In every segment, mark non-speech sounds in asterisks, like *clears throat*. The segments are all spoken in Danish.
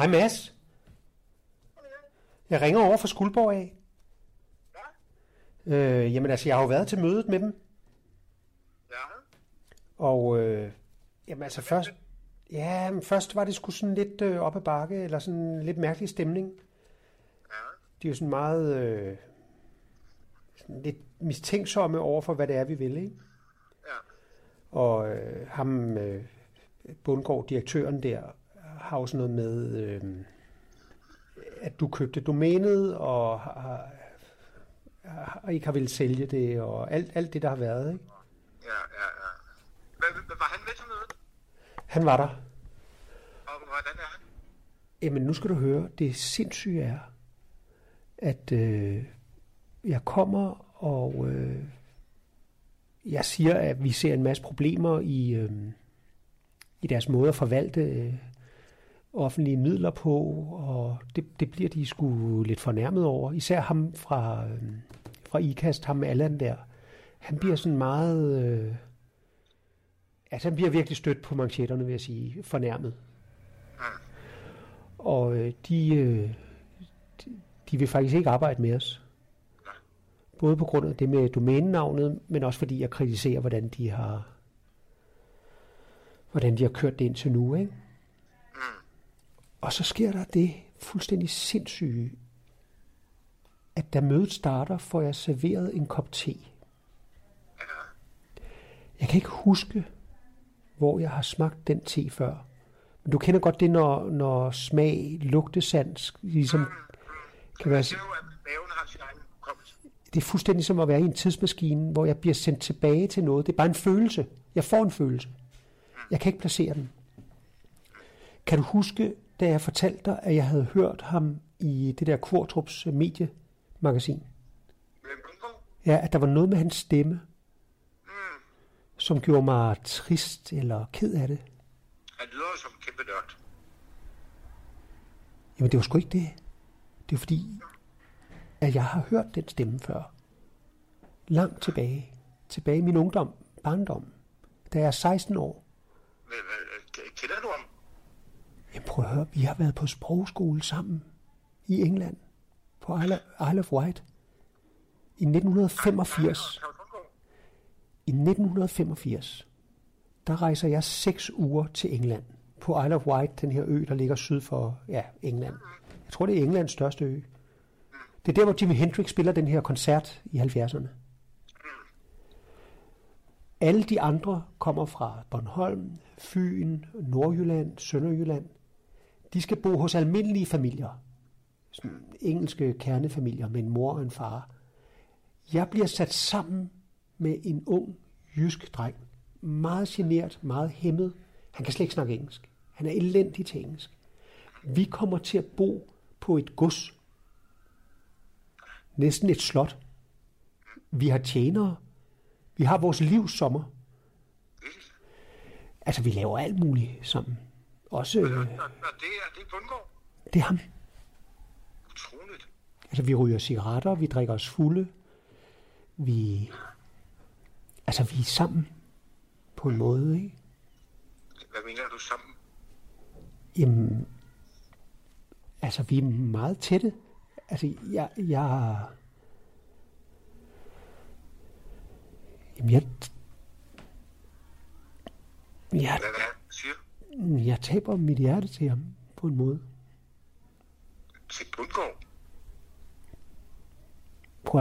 Hej Mads. Jeg ringer over fra Skuldborg af. Øh, jamen altså, jeg har jo været til mødet med dem. Ja, Og øh, jamen altså først, ja, men først var det sgu sådan lidt øh, op ad bakke, eller sådan lidt mærkelig stemning. ja, De er jo sådan meget øh, sådan lidt mistænksomme over for, hvad det er, vi vil, ikke? ja, Og øh, ham, øh, Bundgaard, direktøren der, har jo sådan noget med, øh, at du købte domænet, og har, har, ikke har ville sælge det, og alt, alt det, der har været. Ikke? ja, ja, ja. Hvad, var han med til mødet? Han var der. Og hvordan er han? Jamen, nu skal du høre, det sindssyge er, at øh, jeg kommer, og øh, jeg siger, at vi ser en masse problemer i, øh, i deres måde at forvalte øh, offentlige midler på, og det, det bliver de sgu lidt fornærmet over. Især ham fra, øh, fra IKAST, ham Allan der. Han bliver sådan meget... Øh, altså, han bliver virkelig stødt på manchetterne, vil jeg sige. Fornærmet. Og øh, de, øh, de, de vil faktisk ikke arbejde med os. Både på grund af det med domænenavnet, men også fordi jeg kritiserer, hvordan de har hvordan de har kørt det indtil nu. Ikke? Og så sker der det fuldstændig sindssyge, at da mødet starter, får jeg serveret en kop te. Jeg kan ikke huske, hvor jeg har smagt den te før. Men du kender godt det, når, når smag, lugtesans ligesom kan være... Maven har. Det er fuldstændig som at være i en tidsmaskine, hvor jeg bliver sendt tilbage til noget. Det er bare en følelse. Jeg får en følelse. Jeg kan ikke placere den. Kan du huske, da jeg fortalte dig, at jeg havde hørt ham i det der Kvartrups mediemagasin? Ja, at der var noget med hans stemme, som gjorde mig trist eller ked af det. Han lyder som en kæmpe nørd. Jamen det var sgu ikke det. Det er fordi, at jeg har hørt den stemme før. Langt tilbage. Tilbage i min ungdom, barndom. Da jeg er 16 år. Hvad, hvad, kender du ham? Jamen prøv at høre, vi har været på sprogskole sammen i England. På Isle, of Wight. I 1985. I 1985, der rejser jeg seks uger til England. På Isle of Wight, den her ø, der ligger syd for ja, England. Jeg tror, det er Englands største ø. Det er der, hvor Jimi Hendrix spiller den her koncert i 70'erne. Alle de andre kommer fra Bornholm, Fyn, Nordjylland, Sønderjylland. De skal bo hos almindelige familier. Sådan engelske kernefamilier med en mor og en far. Jeg bliver sat sammen med en ung jysk dreng. Meget genert, meget hæmmet. Han kan slet ikke snakke engelsk. Han er elendig til engelsk. Vi kommer til at bo på et gods. Næsten et slot. Vi har tjenere. Vi har vores livs sommer. Altså, vi laver alt muligt sammen. Også, øh, nå, det er, det Bundgaard. det er ham. Utroligt. Altså, vi ryger cigaretter, vi drikker os fulde. Vi... Altså, vi er sammen på en måde, ikke? Hvad mener du sammen? Jamen, altså, vi er meget tætte. Altså, jeg... jeg jamen, jeg... Jeg, Hvad er det, han siger? Jeg taber mit hjerte til ham på en måde. Til Bundgaard?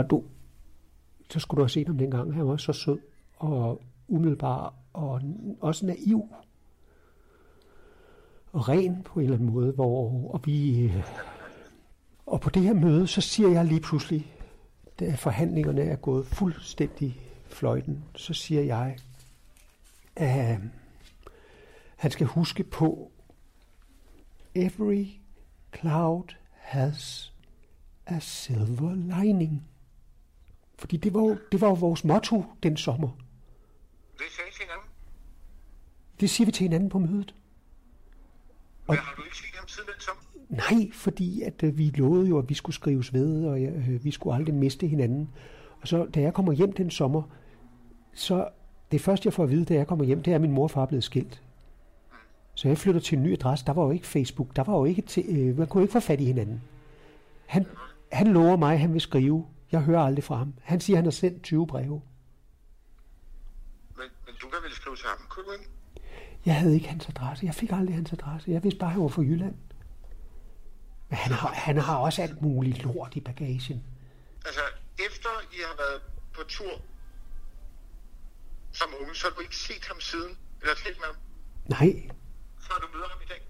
Du... Så skulle du have set ham dengang. Han var så sød og umiddelbar og også naiv. Og ren på en eller anden måde. Hvor, og, vi, øh, og på det her møde, så siger jeg lige pludselig, da forhandlingerne er gået fuldstændig fløjten, så siger jeg, at Han skal huske på, every cloud has a silver lining. Fordi det var det var vores motto den sommer. Det sagde til hinanden. Det siger vi til hinanden på mødet. Men har du ikke set ham siden den sommer? Nej, fordi at øh, vi lovede jo, at vi skulle skrives ved, og jeg, øh, vi skulle aldrig miste hinanden. Og så da jeg kommer hjem den sommer, så det første jeg får at vide, da jeg kommer hjem, det er, at min mor og far er blevet skilt. Så jeg flytter til en ny adresse. Der var jo ikke Facebook. Der var jo ikke til, øh, man kunne ikke få fat i hinanden. Han, han lover mig, at han vil skrive. Jeg hører aldrig fra ham. Han siger, at han har sendt 20 breve. Men, men du kan vel skrive til ham, kunne du ikke? Jeg havde ikke hans adresse. Jeg fik aldrig hans adresse. Jeg vidste bare, at han var fra Jylland. Men han har, han har også alt muligt lort i bagagen. Altså, efter I har været på tur som unge, så har du ikke set ham siden, eller talt med ham, Nej, før du møder ham i dag.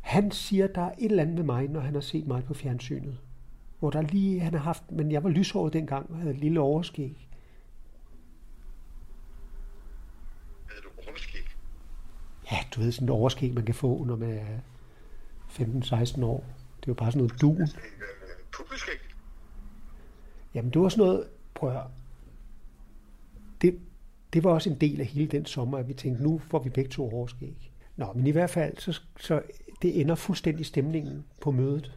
Han siger, der er et eller andet med mig, når han har set mig på fjernsynet. Hvor der lige, han har haft, men jeg var lyshåret dengang og havde et lille overskæg. Havde du rumskæg? Ja, du ved, sådan et overskæg, man kan få, når man er 15-16 år. Det er jo bare sådan noget dun. Øh, Puppeskæg? Jamen, det var sådan noget, prøv at høre. Det, det var også en del af hele den sommer, at vi tænkte, nu får vi begge to overskæg. Nå, men i hvert fald, så, så det ender fuldstændig stemningen på mødet.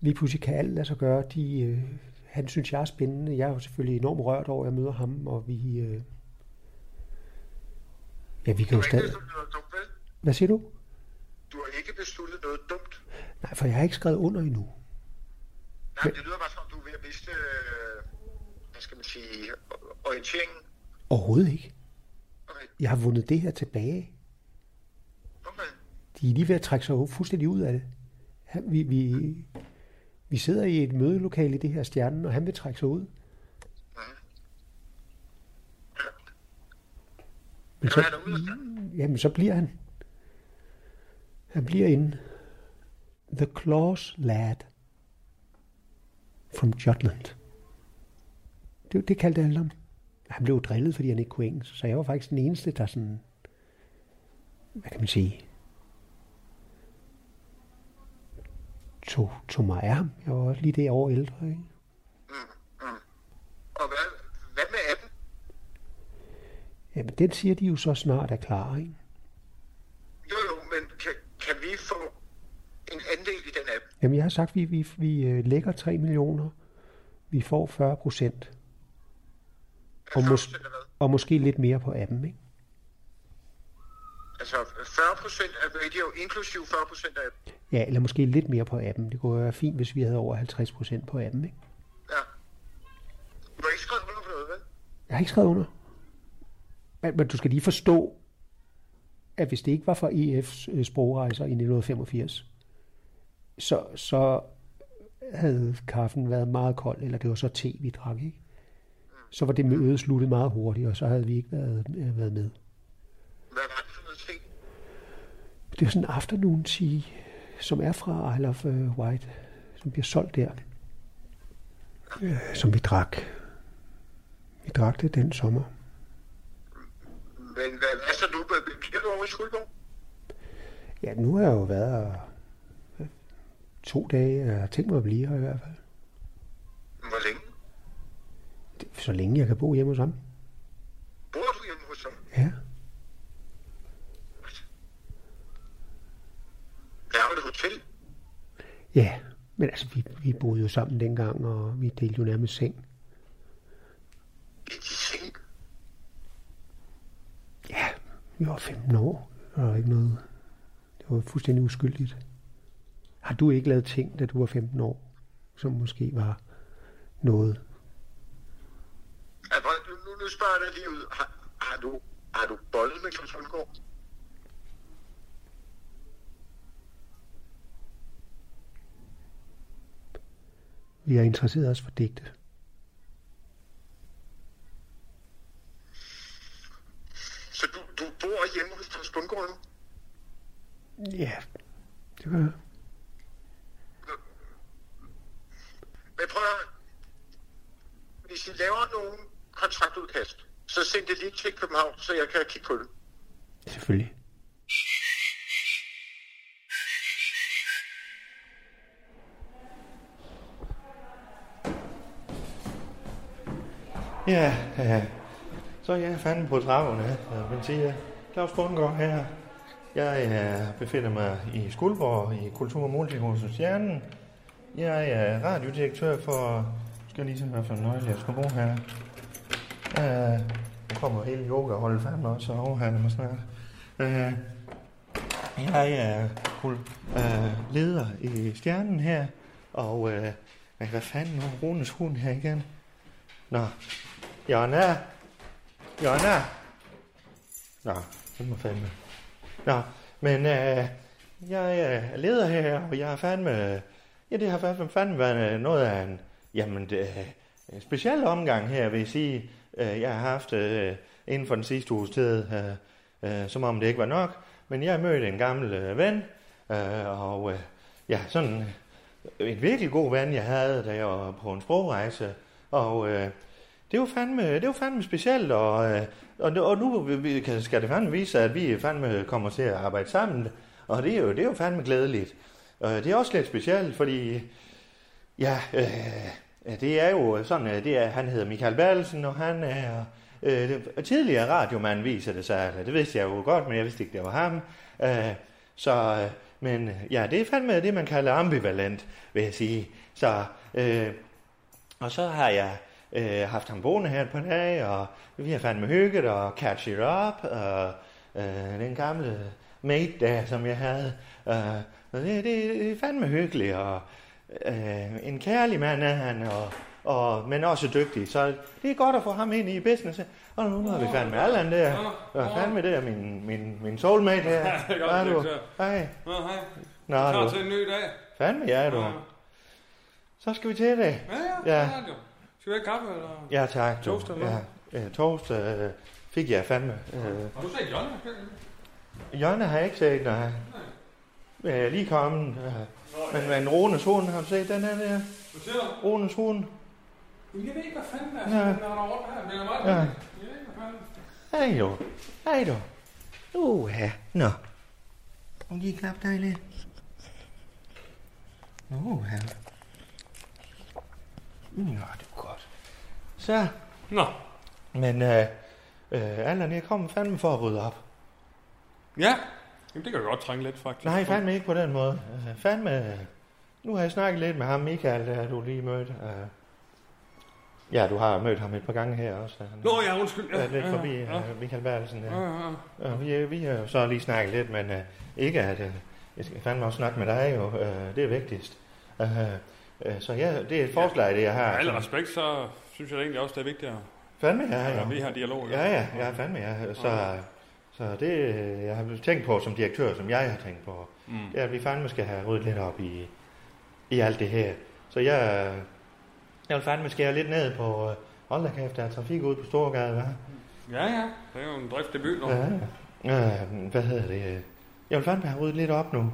Lige pludselig kan alt lade sig gøre. De, øh, han synes, jeg er spændende. Jeg er jo selvfølgelig enormt rørt over, at jeg møder ham, og vi... Øh, ja, vi kan jo stadig... Hvad siger du? Du har ikke besluttet noget dumt. Nej, for jeg har ikke skrevet under endnu. Nej, det lyder bare som, om du er ved at miste, øh, hvad skal man sige, orienteringen. Overhovedet ikke. Okay, Jeg har vundet det her tilbage. De er lige ved at trække sig fuldstændig ud af det. Han, vi, vi, vi sidder i et mødelokale i det her stjernen, og han vil trække sig ud. Men Så... Han jamen, så bliver han. Han bliver inde. The Claus Lad from Jutland. Det, det kaldte alle ham. Han blev drillet, fordi han ikke kunne engelsk. Så jeg var faktisk den eneste, der sådan... Hvad kan man sige? Tog, tog mig af ham. Jeg var lige det år ældre, ikke? Og hvad, hvad med appen? Jamen, den siger de jo så snart er klar, ikke? Jo, jo, men kan, kan vi få en andel i den app? Jamen, jeg har sagt, at vi, vi, vi øh, lægger 3 millioner. Vi får 40 procent. Og, mås- og måske lidt mere på appen, ikke? Altså 40 procent af radio, inklusiv 40 procent af appen. Ja, eller måske lidt mere på appen. Det kunne være fint, hvis vi havde over 50 procent på appen, ikke? Ja. Du har ikke skrevet under på noget, vel? Jeg har ikke skrevet under. Men, men du skal lige forstå, at hvis det ikke var for EF's øh, sprogrejser i 1985, så, så havde kaffen været meget kold, eller det var så te, vi drak, ikke? Så var det møde sluttet meget hurtigt, og så havde vi ikke været, øh, været med. Hvad var det for noget ting? Det er sådan en afternoon tea, som er fra Isle of øh, White, som bliver solgt der. Øh, som vi drak. Vi drak det den sommer. Men hvad, hvad så nu? Bliver du over i Skuldborg? Ja, nu har jeg jo været øh, to dage. Jeg har tænkt mig at blive her i hvert fald. Hvor længe? Det Så længe jeg kan bo hjemme hos ham. Bor du hjemme hos ham? Ja. Der er jo et hotel. Ja, men altså, vi, vi boede jo sammen dengang, og vi delte jo nærmest seng. Seng. Ja, vi var 15 år. Der var ikke noget... Det var fuldstændig uskyldigt. Har du ikke lavet ting, da du var 15 år, som måske var noget? Altså, nu, nu, spørger jeg dig lige ud. Har, har, du, har du bollet med Claus Holmgaard? Vi har interesseret os for digte. Så du, du bor hjemme hos Claus Bundgaard nu? Ja, det var Men prøv at. Hvis I laver nogle kontraktudkast, så send det lige til København, så jeg kan kigge på det. selvfølgelig. Ja, ja. Så er jeg fandme på trapperne. man siger. Claus Bundgaard her. Jeg øh, befinder mig i Skuldborg i Kultur- og Multihuset Stjernen. Jeg er radiodirektør for... Skal jeg lige se, hvad for en nøgle jeg skal bruge her. Øh, uh, nu kommer hele yoga yogaholdet fandme også og overhaler mig snart. Uh, jeg er kul, uh, leder i Stjernen her, og uh, hvad fanden nu er Runes hund her igen? Nå, Jonna, Jonna. Nå, det må fandme. Nå, men øh, jeg er leder her, og jeg har fandme... Ja, det har fandme, fandme været øh, noget af en... Jamen, det, en speciel omgang her, vil jeg sige. Jeg har haft øh, inden for den sidste uges tid, øh, øh, som om det ikke var nok. Men jeg mødte en gammel øh, ven, øh, og øh, ja, sådan en virkelig god ven, jeg havde, da jeg var på en sprogrejse. Og øh, det var fandme, det var fandme specielt, og, øh, og, og nu vi- vi- skal det fandme vise at vi fandme kommer til at arbejde sammen. Og det er jo, det er jo fandme glædeligt. Og øh, det er også lidt specielt, fordi ja, øh, det er jo sådan, øh, det er, han hedder Michael Berlsen, og han er øh, tidligere radiomand, viser det sig. Det vidste jeg jo godt, men jeg vidste ikke, det var ham. Øh, så, øh, men ja, det er fandme det, man kalder ambivalent, vil jeg sige. Så, øh, og så har jeg øh, haft ham boende her et par dage, og vi har fandme hygget og catch it up, og øh, den gamle mate der, som jeg havde. Øh, det, det, det er fandme hyggeligt, og øh, en kærlig mand er han, og, og, men også dygtig. Så det er godt at få ham ind i business. Og nu har vi fandme Allan der. Og fandme det er min, min, min soulmate her. *laughs* er Hvad er du? Hej. Nå, hej. Nå, Klar du. til en ny dag. Fandme ja, du. Ja. Så skal vi til det. Ja, ja. Ja. Skal vi have kaffe, eller? Ja, tak. Toast eller ja. ja, toast øh, fik jeg fandme. Øh, Har du set John? Jonna har jeg ikke set, nej. Jeg er lige kommet. Øh, men, men Rones hund, har du set den her der? Hvad siger du? Rones hund. Jamen, Jeg ved ikke, hvad fanden er. Ja. Den er rundt her. Den er meget Ja. Jeg ved ikke, hvad fanden. Hej du. Hej du. Uh, ja. Nå. Og lige klap dig lidt. Uh, ja. Ja, det er godt. Så. Nå. Men øh, øh, Allan, jeg kom fandme for at rydde op. Ja. Jamen, det kan du godt trænge lidt, faktisk. Nej, fandme ikke på den måde. Øh, fandme... Nu har jeg snakket lidt med ham, Michael, der du lige mødte. Øh, ja, du har mødt ham et par gange her også. Han, Nå, ja, undskyld. Ja, er lidt ja, forbi Ja, øh, Michael Bertelsen. ja, Ja. ja. Og vi, vi har jo så lige snakket lidt, men øh, ikke at... Øh, jeg skal fandme også snakke med dig jo. Øh, det er vigtigst. Øh, så ja, det er et forslag, det jeg har. Med al respekt, så synes jeg egentlig også, det er vigtigt, at Fandme, ja, ja. vi har dialog. Ja, ja, ja, fandme, ja. Så, så det, øh, jeg har tænkt på som direktør, som jeg har tænkt på, Mm. det er, at vi fandme skal have ryddet lidt op i, i alt det her. Så jeg, jeg vil fandme skære lidt ned på, øh, hold da kæft, der er trafik ude på Storgade, hvad? Ja, ja. Det er jo en driftig by nu. Ja, ja. Øh, hvad hedder det? Jeg vil fandme have ryddet lidt op nu.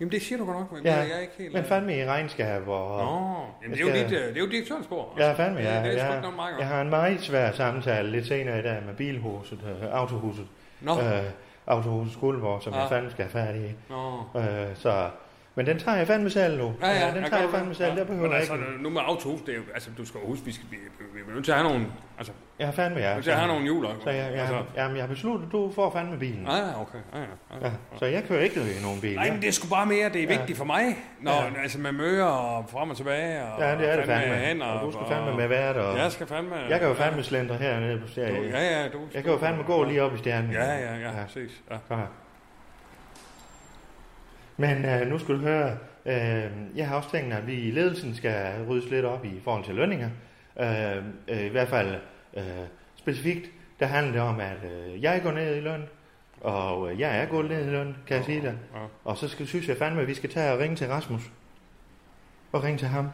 Jamen, det siger du godt nok, men Ja, det er jeg ikke helt... Men fandme i regnskab og... Nå, jamen, det er jo Jeg dit, øh, det er jo direktørens bord. Ja, fandme, Det, ja. det er noget meget godt. Jeg har en meget svær samtale lidt senere i dag med bilhuset, øh, autohuset. Nå, Øh, autohuset Skuldborg, som Ja. jeg fandme skal have færdig i. nå. Øh, så, men den tager jeg fandme selv nu. Ja, ja, den jeg tager jeg fandme selv. Ja. Der behøver Men jeg altså, ikke. nu med autohus, det er jo, altså, du skal jo huske, vi, skal, vi, vi, vi er nødt til at have nogle, altså, Jeg har fandme, vi ja. til at have nogle hjuler. Så jeg, jeg, altså, jamen, jeg har besluttet, du får fandme bilen. Ja, ja, okay. Ja, ja, ja. Ja, så jeg kører ikke i nogen bil. Nej, men det er sgu bare mere, det er vigtigt for mig, når, Ja. altså med møder og frem og tilbage, og Ja, det er det fandme. hen, og, Og du skal fandme med hvert, og Jeg skal fandme... jeg kan jo fandme slendre hernede på serien. ja, ja, du... Jeg kan jo fandme gå lige op i stjernen. Ja, ja, ja, præcis. Ja. Men øh, nu skal du høre, øh, jeg har også tænkt, at vi i ledelsen skal ryddes lidt op i forhold til lønninger. Øh, øh, I hvert fald øh, specifikt, der handler det om, at øh, jeg går ned i løn, og øh, jeg er gået ned i løn, kan jeg sige dig. Ja. Og så skal, synes jeg fandme, at vi skal tage og ringe til Rasmus. Og ringe til ham.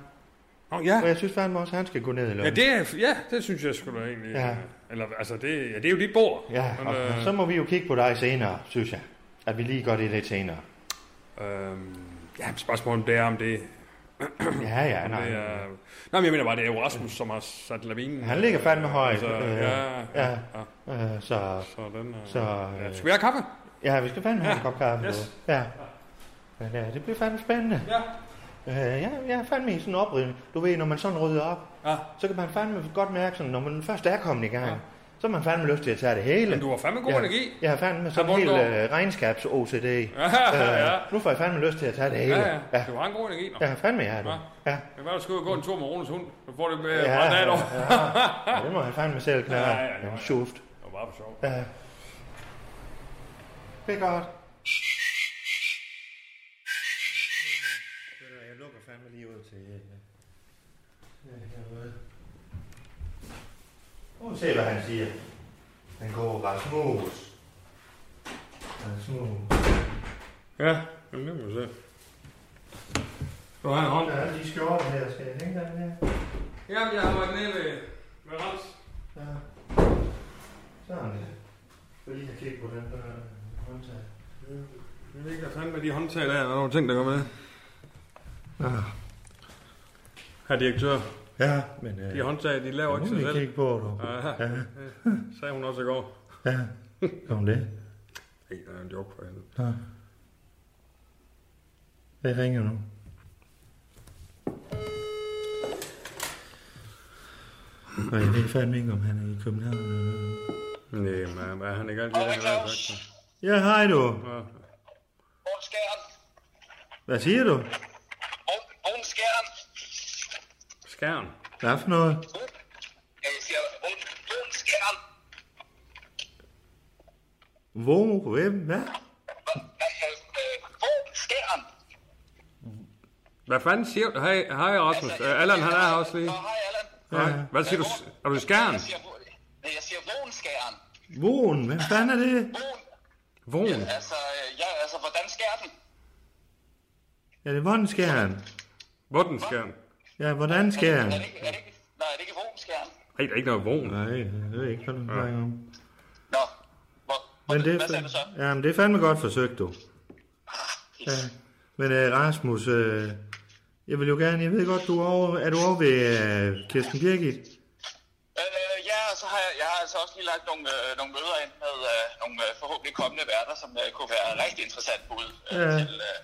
Nå, ja. Og jeg synes fandme også, at han skal gå ned i løn. Ja, det, er, ja, det synes jeg da egentlig. Ja. Eller, altså, det, ja, det er jo dit bord. Ja, Men, og, øh, så må vi jo kigge på dig senere, synes jeg. At vi lige gør det lidt senere. Øhm, ja, spørgsmålet det er, om det, Ja, ja, nej. det er... Nej, men jeg mener bare, det er jo Rasmus, som har sat lavinen. Han ligger fandme højt. Altså, øh, ja, ja. ja. Øh, så, Så den... øh, så ja. øh, Skal vi have kaffe? ja, vi skal fandme have Ja, en kop kaffe. yes. Ja. Men ja, det bliver fandme spændende. Ja. Øh, jeg, jeg er fandme i sådan en oprydning. Du ved, når man sådan rydder op, Ja. så kan man fandme godt mærke, sådan, når man først er kommet i gang, ja. Så man fandme lyst til at tage det hele. Men du har fandme god jeg, energi. Jeg har fandme sådan en helt uh, regnskabs-OCD. Ja, ja. Øh, nu får jeg fandme lyst til at tage det hele. Ja, ja. Du har en god energi, nå. Jeg har fandme jeg har det. Ja. Ja. Var, du skulle gå en tur med Rones hund. Du får det med Ja, ja, dig. ja, det må jeg fandme selv klare. Ja, ja, schuft. Det var bare for sjov. Ja. Det er godt. Nu se, hvad han siger. Han går Rasmus. Rasmus. Ja, jamen, det må vi se. Du har en hånd. Der er de skjorter her. Skal jeg hænge den her? Jamen, jeg har været nede ved, ved Rams. Ja. Sådan det. Jeg vil lige have kigget på den der håndtag. Jeg ved ikke, hvad fanden med de håndtag der er. Der er nogle ting, der går med. Ja. Herr direktør, Ja, men... Øh, de håndtag, de laver ikke sig jeg selv. kigge på, du. Ja, Ja, sagde hun også i går. ja. Kom det. Nej, det er en joke for hende. Ja. Hvad ringer nu? Og jeg ved fandme ikke, om han er i København. eller noget. Nej, men er han ikke altid det, han har sagt? Ja, hej du. Ja. Skæren. Hvad siger du? Skærn. Hvad for noget? Jeg siger brun skæren. Hvor? Hvem? Hvad? Skæren. Hvad fanden siger du? Hej, hej Rasmus. Øh, Allan, han er her også lige. Hej Allan. Ja. Hvad siger du? Er du i skærn? Jeg siger, nej, jeg siger brun skæren. Vågen? Hvad fanden er det? Vågen. Altså, øh, ja, altså, hvordan skærer den? Ja, det er hvordan skærer han? Hvordan skærn? Ja, hvordan skærer han? Er det ikke, er det ikke, nej, er det ikke skæren? Nej, der er ikke noget vågen. Nej, jeg ved ikke, hvad du snakker om. Nå, hvor, hvor, Men det, hvad sagde du så? er, jamen, det er fandme godt forsøgt, du. Ja. Men uh, Rasmus, uh, jeg vil jo gerne, jeg ved godt, du er over, er du over ved uh, Kirsten Birgit? Øh, ja, og så har jeg, jeg har altså også lige lagt nogle, øh, nogle møder ind med øh, nogle øh, forhåbentlig kommende værter, som øh, kunne være rigtig interessant bud øh, Ja. til øh,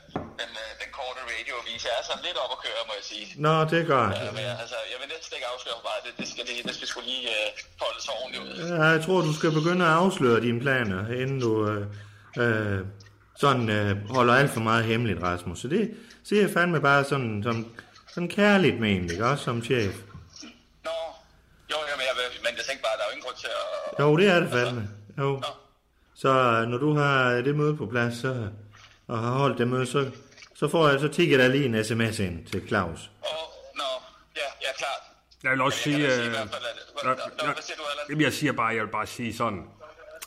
radioavis. Jeg er sådan lidt op at køre, må jeg sige. Nå, det er godt. Øh, men jeg, altså, jeg vil næsten ikke afsløre for meget. Det, det skal, lige, det skal sgu lige øh, holdes ordentligt ud. Ja, jeg tror, du skal begynde at afsløre dine planer, inden du øh, øh, sådan øh, holder alt for meget hemmeligt, Rasmus. Så det siger jeg fandme bare sådan, som, sådan kærligt ment, ikke også, som chef? Nå, jo, jo, men jeg, men jeg tænkte bare, der er jo ingen grund til at... Jo, det er det fandme. Jo. Så øh, når du har det møde på plads, så, og har holdt det møde, så, så får jeg, så tigger der lige en sms ind til Claus. Åh, nå, ja, ja, klart. Jeg vil også Jeg sige... sige Øh, hvert fald, at... nå, Nå, nå, nå, hvad siger du, Allan? Jamen, jeg siger bare, jeg vil bare sige sådan,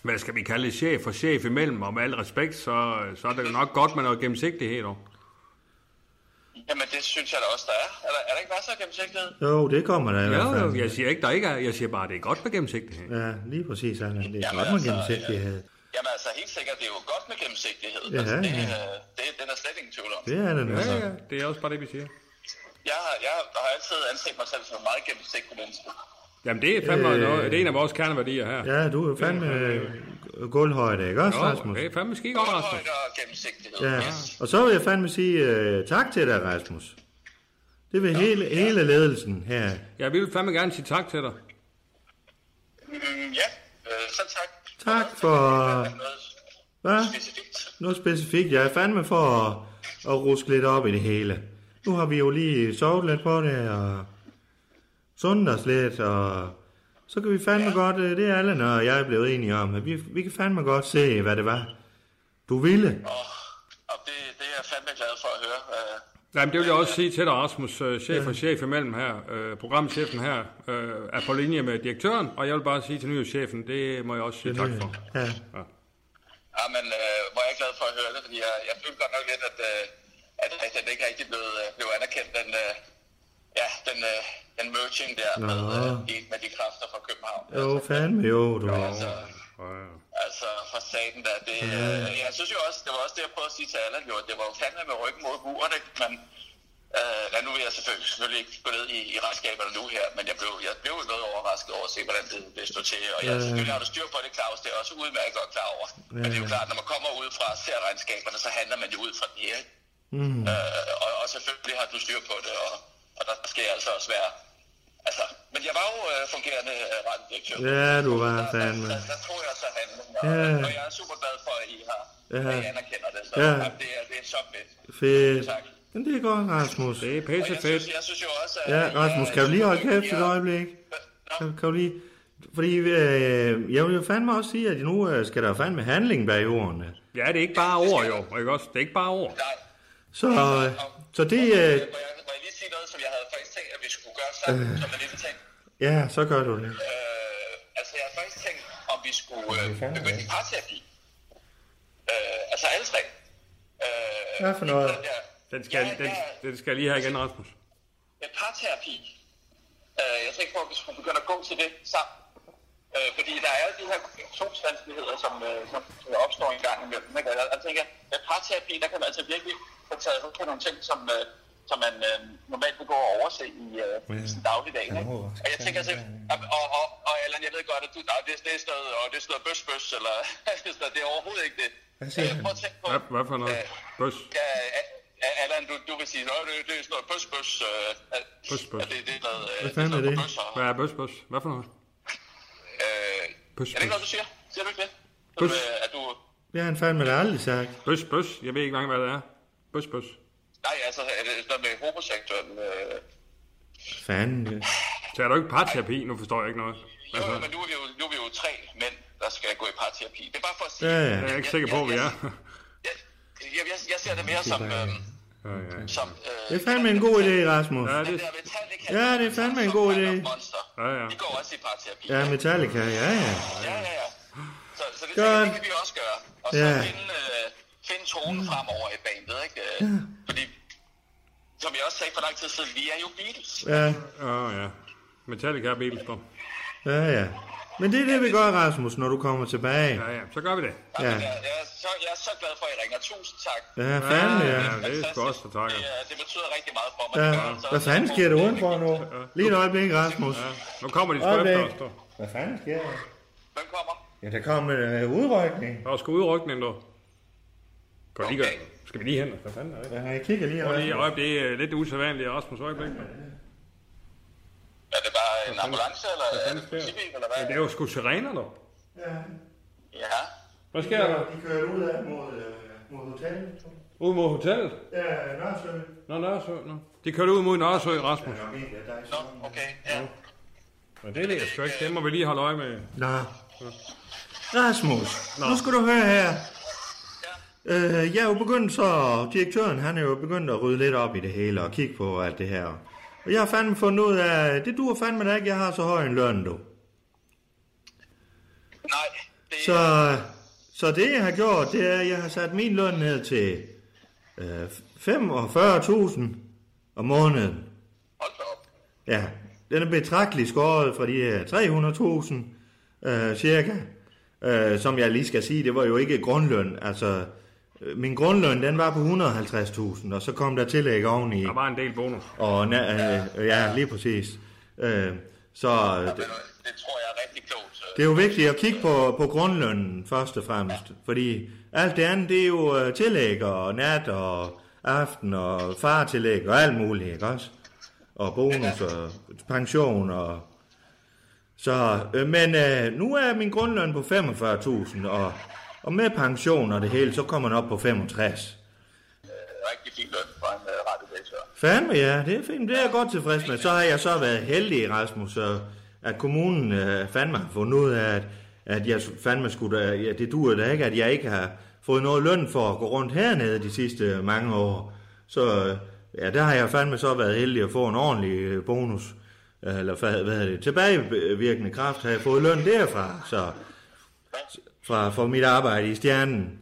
hvad skal vi kalde chef og chef imellem, og med al respekt, så, så er det jo nok godt med noget gennemsigtighed, dog. Jamen, det synes jeg da også, der er. Er der, er der ikke masser af gennemsigtighed? Jo, det kommer der i hvert Jo, fald. jo, jeg siger ikke, der ikke er, jeg siger bare, det er godt med gennemsigtighed. Ja, lige præcis, Allan. Det er Jamen, godt med altså, gennemsigtighed. Jamen altså, helt sikkert, det er jo godt med gennemsigtighed. Ja, altså, det, ja. øh, det, det er slet ingen tvivl om. Det er det nu. Ja, ja, det er også bare det, vi siger. Jeg har, jeg har altid anset mig selv som en meget gennemsigtig menneske. Jamen, det er fandme Øh. noget, det er en af vores kerneværdier her. Ja, du er jo fandme øh, gulvhøjde, ikke også, Rasmus? det er fandme skide godt, Rasmus. Højde og gennemsigtighed. Ja, Yes. og så vil jeg fandme sige uh, tak til dig, Rasmus. Det vil hele, hele ledelsen her. Jeg vil fandme gerne sige tak til dig. Mm, ja, øh, så tak. Tak for hvad? specifikt. noget specifikt. Jeg er fandme for at, at ruske lidt op i det hele. Nu har vi jo lige sovet lidt på det, og sundet os lidt, og så kan vi fandme godt, øh, det er alle, og jeg er blevet enige om, at vi, vi kan fandme godt se, hvad det var, du ville. Og det, det er jeg fandme glad for at høre. Øh, Jamen, det vil jeg også sige til dig, Rasmus, øh, chef og chef imellem her. Øh, programchefen her øh, er på linje med direktøren, og jeg vil bare sige til nyhedschefen, det må jeg også sige tak for. Ja, Ja, men øh, hvor er jeg glad for at høre det, fordi jeg, jeg følte godt nok lidt, at, øh, at, den ikke rigtig blev, øh, blev anerkendt, den, øh, ja, den, øh, den merging der med, øh, med de kræfter fra København. jo fandme jo, du. Altså, Ja, ja. Altså for staten der, det, øh, jeg synes jo også, det var også det, jeg prøvede at sige til Allan, jo, det var jo fandme med ryggen mod muren, ikke? Men, øh, ja, nu vil jeg selvfølgelig, selvfølgelig ikke gå ned i, i regnskaberne nu her, men jeg blev, jeg blev jo noget overrasket over at se, hvordan det, det stod til. Og jeg, selvfølgelig har du styr på det, Claus, det er også udmærket godt klar over. Men det er jo klart, når man kommer ud fra og ser regnskaberne, så handler man jo ud fra det, ikke? Mm. Øh, og, og og selvfølgelig har du styr på det, og, og der skal altså også være... Altså, men jeg var jo øh, fungerende øh, radiodirektør. Ja, du var Der, fandme. der, der tror jeg så handling, og, Ja. og jeg er super glad for, at I har Ja. at I anerkender det. Så Ja. det, er, det er så fedt. Fedt. Tak. Men det er godt, Rasmus. Det er pisse jeg fedt. synes, jeg synes jo også, at... Ja, Rasmus, kan du lige holde kæft I et øjeblik? Kan, kan du lige... Fordi øh, jeg vil jo fandme også sige, at nu øh, skal der fandme handling bag ordene. Ja, det er ikke bare ord, jo. Ikke også? Det er ikke bare ord. Nej. Så, øh, så det... Øh, Må jeg, må jeg lige sige noget, som jeg havde faktisk gøre sammen, som en lille ting? ja, så gør du det. Øh, altså, jeg har faktisk tænkt, om vi skulle øh, er begynde i parterapi. Øh, altså alle tre. Øh, Hvad for noget? den der- Den skal, Ja, den, ja, den skal lige have igen, Rasmus. ja, parterapi. Øh, jeg tænker på, at vi skulle begynde at gå til det sammen. Øh, fordi der er de her kommunikationsvanskeligheder, som, øh, som, opstår en gang imellem. Ikke? Jeg, jeg tænker, at parterapi, der kan man altså virkelig få taget hul på nogle ting, som, øh, som man øh, normalt vil gå og overse i, øh, i sin dagligdag. Ikke? Og jeg tænker altså, og, og, og, og Allan, jeg ved godt, at du, nej, det, det er sådan noget, og det er sådan noget bøs, bøs, eller *laughs* det er er overhovedet ikke det. Hvad siger Jeg han? Hvad, hvad for noget? Øh, Bøs. Ja, Allan, du, du vil sige, at det, det er sådan noget bøs, bøs. Øh, at- Bøs, bøs. Det, det er noget, øh, Hvad fanden er det? Hvad er bøs, bøs? Hvad for noget? Øh, Bøs, er det ikke noget, du siger? Siger du ikke det? Bøs. Øh, At du... Det har han fandme aldrig sagt. Bøs, bøs. Jeg ved ikke engang, hvad det er. Bøs, bøs. Nej, altså, er det noget med homoseksuel... Øh... Fanden. øh. Så er du ikke parterapi? Nu forstår jeg ikke noget. Jo, Altså, jo, men nu er, vi jo, nu er vi jo tre mænd, der skal gå i parterapi. Det er bare for at sige... Ja, ja. jeg er ikke sikker på, vi er. Jeg, jeg, jeg, jeg ser det mere som... Øh, Ja, ja. som øh, Det er fandme en god idé, Rasmus. Ja, den det, Ja, det er fandme en god idé. Monster. Ja, ja. De går også i parterapi. Ja, Metallica, ja, ja. Ja, ja, ja. Så, så det, Godt. det kan vi også gøre. Og så Ja. finde, øh, finde tonen fremover i bandet, ikke? Øh, Fordi, som jeg også sagde for lang tid siden, vi er jo Beatles. Ja, Åh, ja. Metallica er Beatles, dog. ja, ja. Men det er det, vi gør, Rasmus, når du kommer tilbage. Ja, ja. Så gør vi det. Ja. Jeg, jeg, er så, jeg er så glad for, at I ringer. Tusind tak. Ja, fanden, ja. Ja, det er sgu også for takker. Det, er- det betyder rigtig meget for mig. Ja, Det gør altså hvad fanden sker der udenfor nu? Lige et øjeblik, Rasmus. Nu kommer de dog. Hvad fanden sker der? Hvem kommer? Ja, der kom en øh, udrykning. Der er sgu udrykning, dog. Kan vi lige gøre? Skal vi lige hen? Hvad fanden er det? Ja, jeg kigger lige. Prøv lige øjeblik. Det er lidt usædvanligt, Rasmus øjeblik. Er det bare en ambulance, eller er det politibil, eller Ja, hvad? det er jo sgu sirener, dog. Ja. Hvad sker der? De kører ud af mod, øh, mod hotellet. Ud mod hotellet? Ja, Nørresø. Nå, Nørresø, nå. De kørte ud mod Nørresø, Rasmus. Nå, okay. Ja. Men det ved jeg sgu ikke. Det må vi lige holde øje med. Nå. Rasmus, nu skal du høre her. Øh, jeg er jo begyndt så, direktøren han er jo begyndt at rydde lidt op i det hele og kigge på alt det her. Og jeg har fandme fundet ud af, det duer fandme da ikke, jeg har så høj en løn, du. Nej, det. Så, så det jeg har gjort, det er, at jeg har sat min løn ned til øh, 45.000 om måneden. Hold op. Ja, den er betragteligt skåret fra de her 300.000 øh, cirka. Øh, som jeg lige skal sige, det var jo ikke grundløn. Altså, min grundløn, den var på 150.000, og så kom der tillæg oveni. Der var en del bonus. Og na- øh, ja, lige præcis. Øh, så øh, det, Det, tror jeg er rigtig klogt. øh. det er jo vigtigt at kigge på, på grundlønnen først og fremmest. Fordi alt det andet, det er jo øh, tillæg og nat og aften og fartillæg og alt muligt, ikke også? Og bonus og pension og... Så, øh, men øh, nu er min grundløn på 45.000, og, og med pension og det hele, så kommer den op på 65. Rigtig fin løn for en uh, radiodirektør. Fandme ja, det er fint. Det er jeg godt tilfreds med. Så har jeg så været heldig, Rasmus, at kommunen øh, fandme har fundet ud af, at, at jeg fandme skulle da, ja, det duer da ikke, at jeg ikke har fået noget løn for at gå rundt hernede de sidste mange år. Så øh, ja, der har jeg fandme så været heldig at få en ordentlig øh, bonus. Øh, Eller hvad, hvad det? Tilbagevirkende kraft har jeg fået løn derfra, så fra, fra mit arbejde i Stjernen.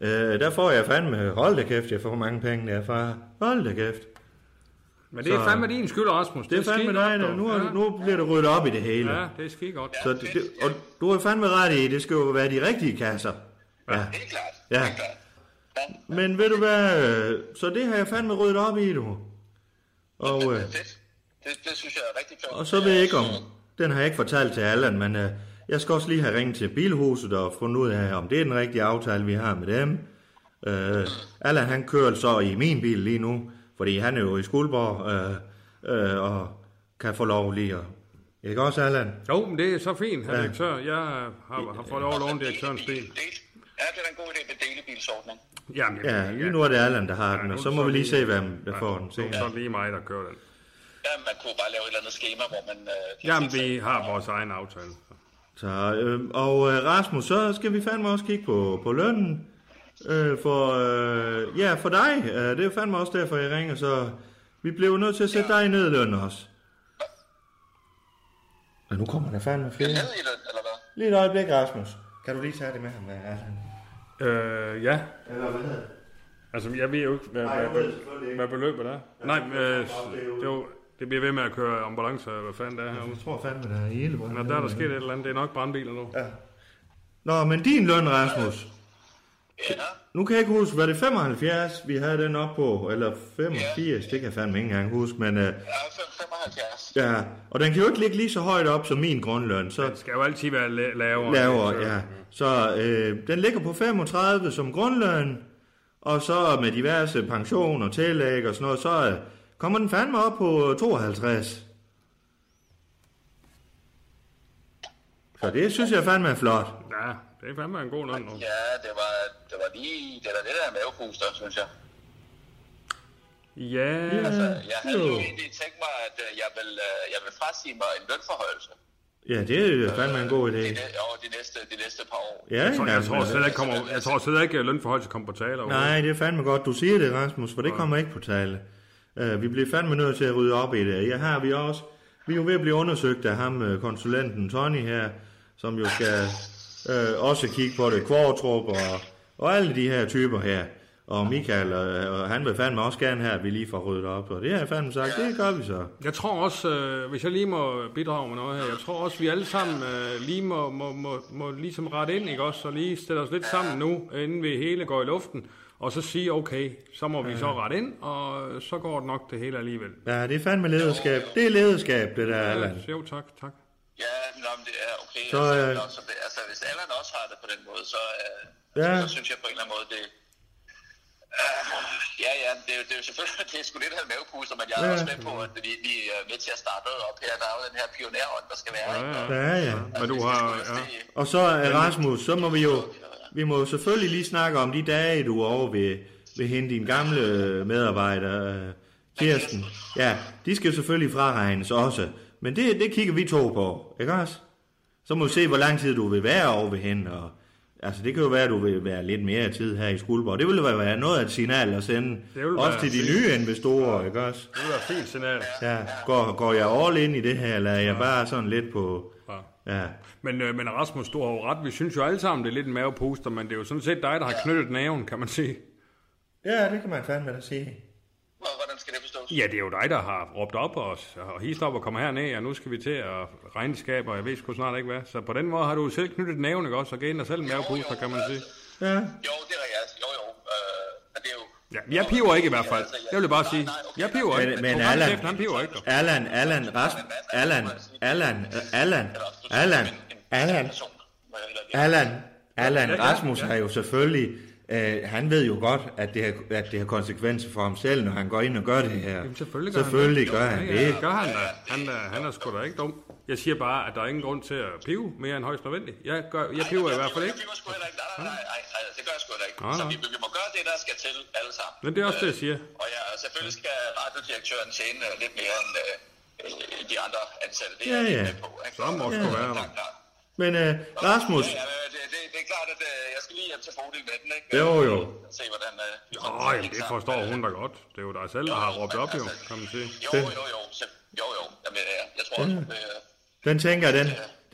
Øh, der får jeg fandme, hold da kæft, jeg får mange penge derfra. Hold da kæft. Men det er Så- fandme din skyld, Rasmus. Det er fandme dig, der. Nu, er, ja. nu bliver det ryddet op i det hele. Ja, det er godt. Så det, det, og du er fandme ret i, det skal jo være de rigtige kasser. Ja. Helt klart. Ja. Helt klart. Ja, Men ved du hvad, så det har jeg fandme ryddet op i, du. Og, øh, fedt. Det, det synes jeg er rigtig klogt. og så ved jeg ikke om, den har jeg ikke fortalt til Allan, men øh, jeg skal også lige have ringet til bilhuset og fundet ud af, om det er den rigtige aftale, vi har med dem. Øh, Allan han kører så i min bil lige nu, Fordi han er jo i Skuldborg, øh, øh, og kan få lov lige at... Ikke også, Allan? Jo, men det er så fint, herr Ja. direktør. Jeg har, har fået lov at låne direktørens bil. Ja, det er en god idé med delebilsordning. Jamen, Ja, lige nu er det Allan, der har den, og så må vi lige se, hvem der får den Så er det lige mig, der kører den. Ja, man kunne bare lave et eller andet schema, hvor man... Øh, Jamen, vi har vores egen aftale. Så, øh, og øh, Rasmus, så skal vi fandme også kigge på, på lønnen. Øh, for, øh, ja, for dig. Øh, det er jo fandme også derfor, jeg ringer, så vi bliver nødt til at sætte dig ned i løn også. Og nu kommer der fandme flere. Ned i løn, eller hvad? Lige et øjeblik, Rasmus. Kan du lige tage det med ham? Ja, Øh, ja. Eller hvad hedder? Altså, jeg ved jo ikke, hvad, Nej, hvad, hvad beløbet er. Nej, øh, det, er jo, det bliver ved med at køre ambulance, hvad fanden det er herude. Jeg tror fandme, der er hele Nå, der er der sket et eller andet. Det er nok brandbiler nu. Ja. Nå, men din løn, Rasmus. Ja, Nu kan jeg ikke huske, var det 75, vi havde den op på, eller 85, det kan jeg fandme ikke engang huske, men øh, ja, fem- 75. ja, og den kan jo ikke ligge lige så højt op som min grundløn, så Det skal jo altid være la- lavere. lavere, Så- ja. Så øh, den ligger på 35 som grundløn, og så med diverse pensioner, tillæg og sådan noget, så øh, kommer den fandme op på 52. Så det synes jeg fandme er flot. Ja, det er fandme en god nu. Ja, det var, det var lige... Det er da det der mavepuster, synes jeg. Ja, Altså, jeg havde jo egentlig tænkt mig, at øh, jeg vil, øh, jeg vil frasige mig en lønforhøjelse. Ja, det er fandme en god idé. De, næ- over de næste, de næste par år. Ja, jeg tror, jeg tror slet ikke, kommer, jeg tror slet ikke, at lønforholdelse kommer på tale. Nej, det er fandme godt, du siger det, Rasmus, for det kommer ikke på tale. Øh, vi bliver fandme nødt til at rydde op i det. Ja, her vi også. Vi er jo ved at blive undersøgt af ham, øh, konsulenten Tony her, som jo skal øh, også kigge på det. Kvartrup og, og alle de her typer her. Og Michael, øh, og han vil fandme også gerne have, at vi lige får ryddet op. Og det har jeg fandme sagt, det gør vi så. Jeg tror også, øh, hvis jeg lige må bidrage med noget her, jeg tror også, vi alle sammen øh, lige må, må, må, må ligesom rette ind, ikke også? Og lige stille os lidt sammen nu, inden vi hele går i luften. Og så sige, okay, så må vi så rette ind, og så går det nok det hele alligevel. Ja, det er fandme lederskab. Det er lederskab, det der, Allan. Jo, tak, tak. Ja, nå, men det er okay. Så, altså, øh, så altså, hvis Allan også har det på den måde, så, øh, Ja. så synes jeg på en eller anden måde, det... Ja, ja, det, er jo- det er jo selvfølgelig, *laughs* det er sgu lidt af mavepuster, men jeg er Ja. også med på, at vi, vi er med til at starte noget op her. Der er jo den her pionerånd, der skal være. Ja, ikke? ja. Og, Ja, ja. Men du har... Ja. Og så øh, Rasmus, så må vi jo, vi må jo selvfølgelig lige snakke om de dage, du er over ved, ved hende, din gamle øh, medarbejder, øh, Kirsten. Ja, de skal jo selvfølgelig fraregnes også. Men det, det kigger vi to på, ikke også? Så må vi se, hvor lang tid du vil være over ved hende. Og, altså, det kan jo være, at du vil være lidt mere tid her i Skuldborg. Det ville jo være noget af et signal at sende, Det vil også være til de fint. nye investorer, ikke også? Det er et fint signal. Ja, går, går jeg all in i det her, eller er jeg bare sådan lidt på... Ja. Ja, Men, øh, men Rasmus, du har jo ret. Vi synes jo alle sammen, det er lidt en mavepuster, men det er jo sådan set dig, der har knyttet næven, kan man sige. ja det kan man fandme da sige. Hvor- Hvordan skal det forstås? Ja, det er jo dig, der har råbt op og, og hist op og kommer herned, og nu skal vi til at regnskab, og jeg ved sgu snart ikke hvad. Så på den måde har du selv knyttet næven, ikke også? Og givet dig selv en mavepuster, kan man sige. Ja, Jo, det er rigtigt. Jo, jo. Øh, men det er jo... Ja, jeg piver ikke i hvert fald. Det vil jeg bare sige. Jeg piver ikke. Men- Allan- han piver ikke. Allan, Allan, Ras, Allan, Allan, øh, Allan, Allan, Allan, Allan, Allan, Rasmus har jo selvfølgelig, øh, han ved jo godt, at det, har, at det har konsekvenser for ham selv, når han går ind og gør det her. Jamen, selvfølgelig gør selvfølgelig han gør det. han Ja, ja, det. gør han da. Han, er, han er sgu da ikke dum. Jeg siger bare, at der er ingen grund til at pive mere end højst nødvendigt. Jeg, gør, jeg piver i hvert fald ikke. Jeg piver sgu heller ikke. Nej, nej, nej, nej, nej, det gør jeg sgu heller ikke. Nej, Så nej. vi, vi må gøre det, der skal til alle sammen. Men det er også det, jeg siger. Og ja, selvfølgelig skal radiodirektøren tjene øh, lidt mere end øh, øh, de andre ansatte. Det er Ja, jeg ja. med på. Ikke? Så må sgu være der. Men øh, Rasmus, Ja, ja, det, det, det er klart, at øh, jeg skal lige hjem til Bodil med den, ikke? Jo, jo. Se, hvordan øh, vi Åh, jamen, det forstår hun da godt. Det er jo dig selv, der har råbt op, jo, kan man sige. Jo, jo, jo. Jo, jo. Jamen, ja, jeg tror også, øh, den tænker den,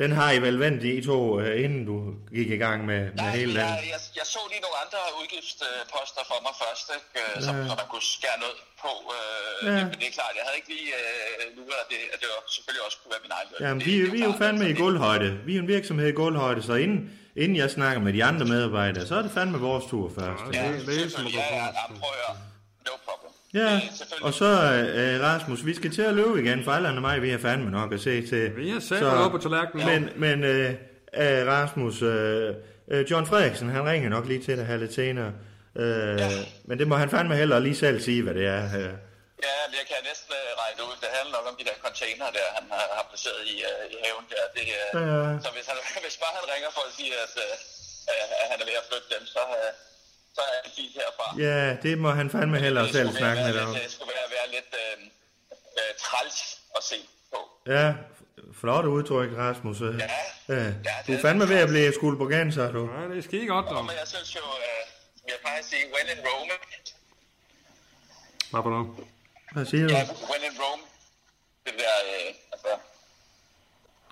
den har I vel vendt i to, øh, inden du gik i gang med, med Nej, hele den. jeg, jeg, jeg så lige nogle andre udgiftsposter for mig først, ikke? øh, som, som man kunne skære noget på. Øh, Ja. det, men det er klart, jeg havde ikke lige øh, luret, at det, at det var, selvfølgelig også kunne være min egen løn. Jamen, Det- vi, det vi er jo fandme i det- gulvhøjde. Vi er en virksomhed i gulvhøjde, så inden, inden jeg snakker med de andre medarbejdere, så er det fandme vores tur først. Ja, det, det er som at gå Ja, ja, på. jamen, prøv at høre. No problem. Ja, og så øh, Rasmus, vi skal til at løbe igen, for Allan og mig, vi har fandme nok at se til. Vi har sat noget på tallerkenen. Men, men øh, øh, Rasmus, øh, øh, John Frederiksen, han ringer nok lige til dig her lidt senere. Øh, Men det må han fandme heller lige selv sige, hvad det er. Øh, Ja, men jeg kan næsten uh, regne ud. Det handler nok om de der container der, han har, har placeret i, uh, i haven der. Det, uh, Ja, ja. Så hvis, han, *laughs* hvis bare han ringer for at sige, at, uh, at han er ved at flytte dem, så, uh, så er det fint herfra. Ja, det må han fandme hellere Det selv skulle snakke være med dig om. Det skulle være, være lidt uh, uh, træls at se på. Ja, flot udtryk, Rasmus. Ja, ja. ja, Du er fandme ved at blive skulburganser, du. Ja, det er skide godt, dog. Men jeg synes jo, uh, jeg plejer at sige, when in Rome. Hvad for noget? Hvad siger du? Ja, when in Rome. Det der, uh, altså,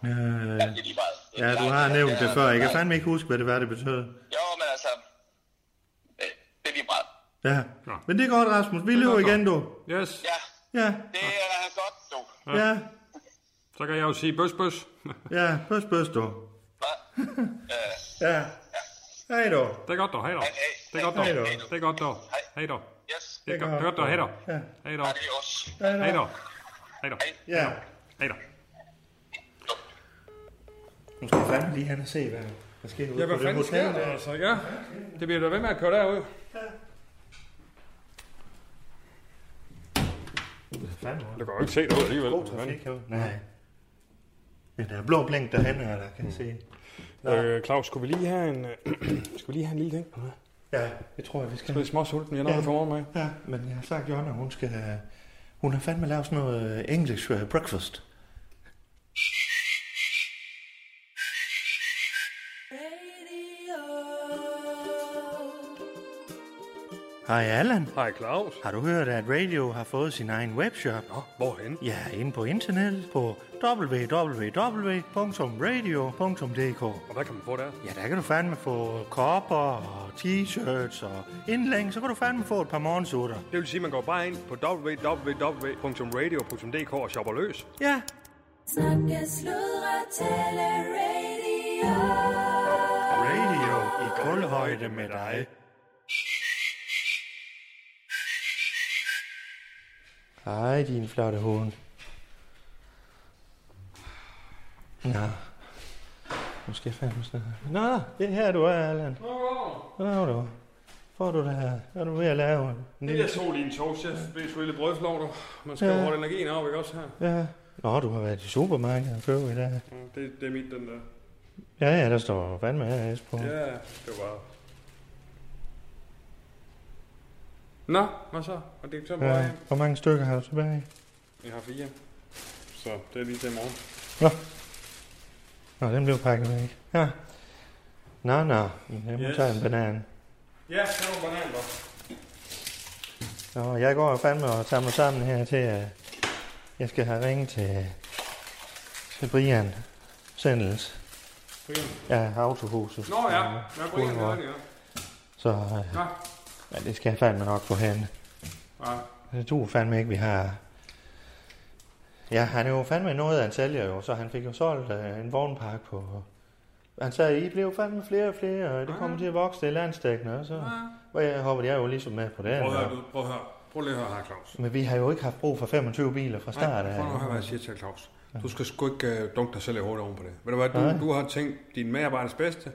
Øh, det er lige meget. Det er ja, du har det nævnt er- det før. Jeg kan fandme ikke huske, hvad det var, det betød. Jo, men altså, Ja, men det er godt, Rasmus. Vi løber igen, du. Yes. Ja, Ja, det er godt, du. ja, Så kan jeg jo sige bøs, bøs. ja. Bøs, bøs, du. Ja. Hej, du. Det er godt, dog. Hej, dog. Det er godt, dog. Det er godt, dog. Hej, dog. Yes, Det er godt, det er godt, dog. Hej. Ja. Hej, dog. adios. Hej, dog. Hej, dog. Ja. Hej, dog. Nu skal jeg fandme lige hen og se, hvad der sker ude Ja, på hvad det fanden sker hotel der, der. altså? Ja, det bliver da ved med at køre derud. Fandme. Du kan jo ikke se det ud alligevel. God trafik herude. Nej. Ja, der er blå blink derhen, der kan jeg se. Øh, Claus, skulle vi lige have en, *clears throat* skulle vi lige have en lille ting? Ja, det tror jeg, vi skal. Jeg er lidt småsulten, jeg når det for morgen med. Ja, men jeg har sagt Jonna, hun skal... Hun har fandme lavet sådan noget English breakfast. Hej Allan. Hej Claus. Har du hørt, at Radio har fået sin egen webshop? Nå, hvorhen? Ja, inde på internettet på www.radio.dk. Og hvad kan man få der? Ja, der kan du fandme få kopper og t-shirts og indlæng, så kan du fandme få et par morgensutter. Det vil sige, at man går bare ind på www.radio.dk og shopper løs. Ja, Snakke, sludre, tale, radio. radio i kulhøjde med dig. Hej, din flotte hund. Nå. Nu skal jeg fandme snakke. Nå, det er her, du er, Allan. Nå, du. Får du det her? Er du ved at lave en Det er sol i en togchef. Er sgu lille brødflov, du. Man skal Ja. ja. holde energien op, ikke også her? Ja. Nå, du har været i supermarkedet og købt i dag. Ja, Det, det er mit, den der. Ja, ja, der står fandme her på. Ja, det var... Nå, hvad så? Og det er så Ja. ja. Hvor mange stykker har du tilbage? Jeg har fire. Så det er lige til i morgen. Nå. Nå, den blev pakket væk. Ja. Nå, nå. Jeg må Yes. tage en banan. Ja, så er banan, dog. Nå, jeg går fandme og tager mig sammen her til, at jeg skal have ringet til, til Brian Sendels. Brian. Ja, autohuset. Nå ja, jeg bringer Guldborg. det, ja. Så øh, Nå, ja, det skal jeg fandme nok få hen. ja. Jeg tror fandme ikke, vi har... Ja, han er jo fandme noget af en sælger jo, så han fik jo solgt uh, en vognpark på... Han sagde, I blev fandme flere og flere, og det kommer til at vokse, det er landstækkende, og så... Og jeg håber, jeg er jo ligesom med på det. Prøv og- du. Prøv at høre. Prøv lige at høre her, Claus. Men vi har jo ikke haft brug for 25 biler fra start af. prøv at høre, hvad jeg siger til Claus. Du skal sgu ikke uh, dunke dig selv i hovedet oven på det. Ved du hvad, du, du har tænkt din medarbejders bedste.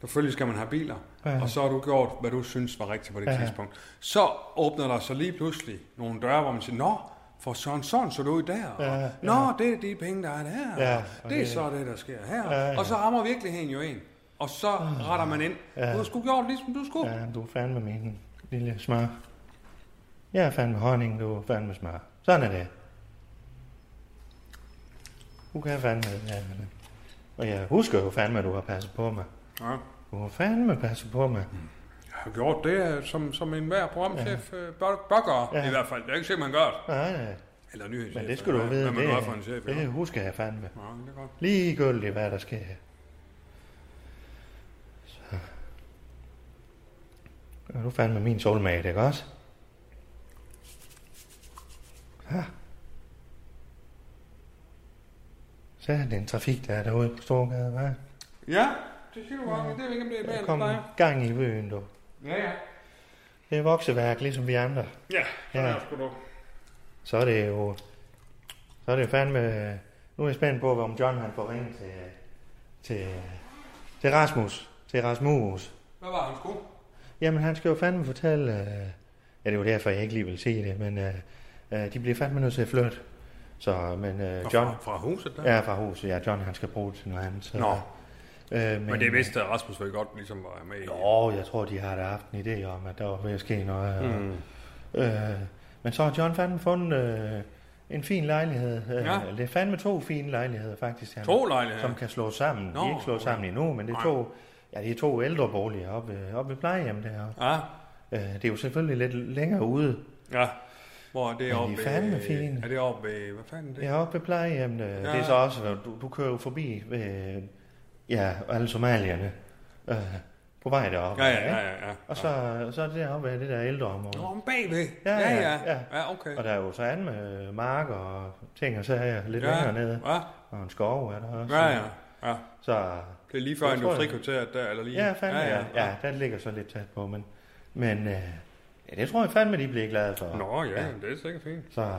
Selvfølgelig skal man have biler. Ja. Og så har du gjort, hvad du synes var rigtigt på det Ja. tidspunkt. Så åbner der så lige pludselig nogle døre, hvor man siger, Nå, for sådan sådan så det ud der. Og, Ja, ja. Nå, det er de penge, der er der. Ja, det er så det, der sker her. Ja, ja. Og så rammer virkeligheden jo en. Og så retter man ind. Ja. Du har sgu gjort ligesom du skulle. Ja, du er fandme min lille smør. Jeg er fandme honning, du er fandme smør. Sådan er det. Du kan fandme. Allan. Og jeg husker jo fandme, at du har passet på mig. Ja. Du har fandme passet på mig. Jeg har gjort det, øh, som, som en hver programchef ja. bør, bør gøre, Ja. i hvert fald. Det er ikke sikkert, man gør det. Nej, nej. Eller nyhedschef. Men det skal du eller vide, Hvad man det, gør for en chef. det ja. husker jeg fandme. Ja, det er godt. Ligegyldigt, hvad der sker. Så. Er du fandme min soulmate, ikke også? Ja. Så er det en trafik, der er derude på Storgade, hva'? Ja, det siger du godt. Det er ikke, om det er Der bedre kom dig. gang i byen, du. Ja, ja. Det er vokseværk, ligesom vi andre. Ja, så Ja. ja. sgu du. Så er det jo... Så er det jo fandme... Nu er jeg spændt på, om John han får ringet til... Til, til Rasmus. Til Rasmus. Hvad var han sgu? Jamen, han skal jo fandme fortælle... Øh, ja, det er jo derfor, jeg ikke lige vil sige det, men... Øh, Øh, de bliver fandme nødt til at flytte. Så, men øh, Og John... Fra, fra huset der? Ja, fra huset. Ja, John han skal bruge det til noget andet. Så, Nå. Øh, men, Men det vidste Rasmus vel godt, ligesom var med i. Jo, jeg tror, de har da haft en idé om, at der var ved at ske noget. Mm. Øh, men så har John fandme fundet øh, en fin lejlighed. Øh, Ja. Det er fandme to fine lejligheder, faktisk. Han, To lejligheder? Som kan slås sammen. Nå, de er ikke slået okay. sammen endnu, men det er to, ja, det er to ældre boliger oppe, oppe ved plejehjem der. Ja, Øh, det er jo selvfølgelig lidt længere ude. ja. Hvor er det de oppe er fandme fine. Er det oppe ved, hvad fanden er det? Det er oppe ved plejehjem. Ja. Det er så også, du, du kører jo forbi ved, ja, alle somalierne øh, på vej deroppe. Ja, ja, ja, ja. ja. Og så, så er det deroppe ved det der ældreområde. Nå, om bagved. Ja, Ja, ja, ja. ja. Ja, okay. Og der er jo så andet med mark og ting og sager lidt Ja, længere nede. Ja, Og en skov er der også. ja, ja. ja. Så Det er lige før industrikvarteret der, eller lige? ja, fandme, ja, ja. ja, den ligger så lidt tæt på, men, men øh, ja, det tror jeg fandme, de bliver glade for. Nå, ja, ja. det er sikkert fint. Så,